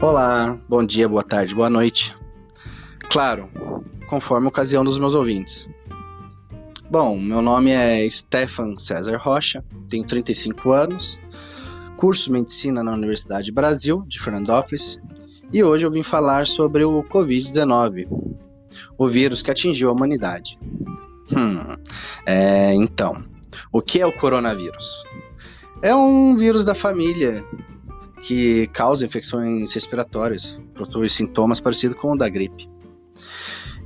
Olá, bom dia, boa tarde, boa noite. Claro, conforme a ocasião dos meus ouvintes. Bom, meu nome é Stefan César Rocha, tenho 35 anos, curso Medicina na Universidade Brasil, de Fernandópolis, e hoje eu vim falar sobre o Covid-19, o vírus que atingiu a humanidade. Hum, é, então, o que é o coronavírus? É um vírus da família que causa infecções respiratórias, produz sintomas parecidos com o da gripe.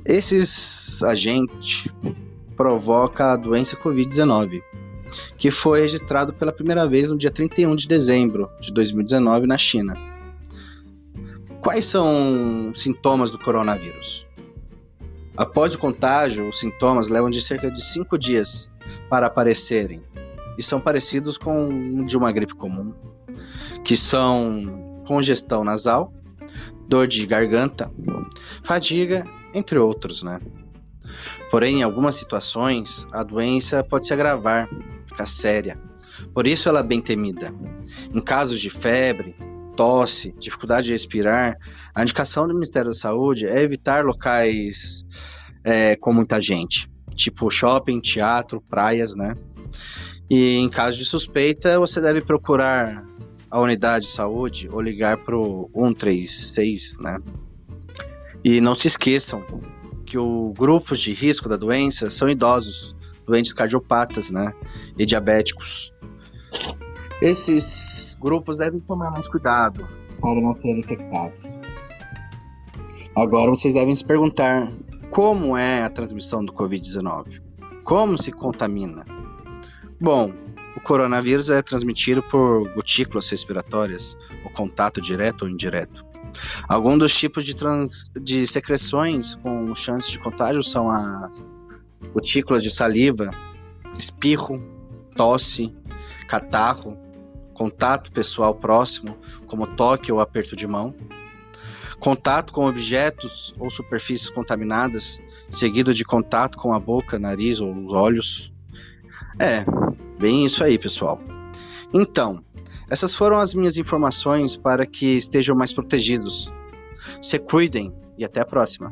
Esses agentes provocam a doença Covid-19, que foi registrado pela primeira vez no dia 31 de dezembro de 2019 na China. Quais são os sintomas do coronavírus? Após o contágio, os sintomas levam de cerca de 5 dias para aparecerem e são parecidos com de uma gripe comum, que são congestão nasal, dor de garganta, fadiga, entre outros, né? Porém, em algumas situações, a doença pode se agravar, ficar séria. Por isso ela é bem temida. Em casos de febre, tosse, dificuldade de respirar, a indicação do Ministério da Saúde é evitar locais é, com muita gente, tipo shopping, teatro, praias, né? E em caso de suspeita, você deve procurar a unidade de saúde ou ligar para o 136, né? E não se esqueçam que os grupos de risco da doença são idosos, doentes cardiopatas, né? E diabéticos. Esses grupos devem tomar mais cuidado para não serem infectados. Agora vocês devem se perguntar como é a transmissão do Covid-19? Como se contamina? Bom, o coronavírus é transmitido por gotículas respiratórias, o contato direto ou indireto. Alguns dos tipos de, trans, de secreções com chance de contágio são as gotículas de saliva, espirro, tosse, catarro, contato pessoal próximo, como toque ou aperto de mão, contato com objetos ou superfícies contaminadas, seguido de contato com a boca, nariz ou os olhos. É, bem isso aí, pessoal. Então, essas foram as minhas informações para que estejam mais protegidos. Se cuidem e até a próxima.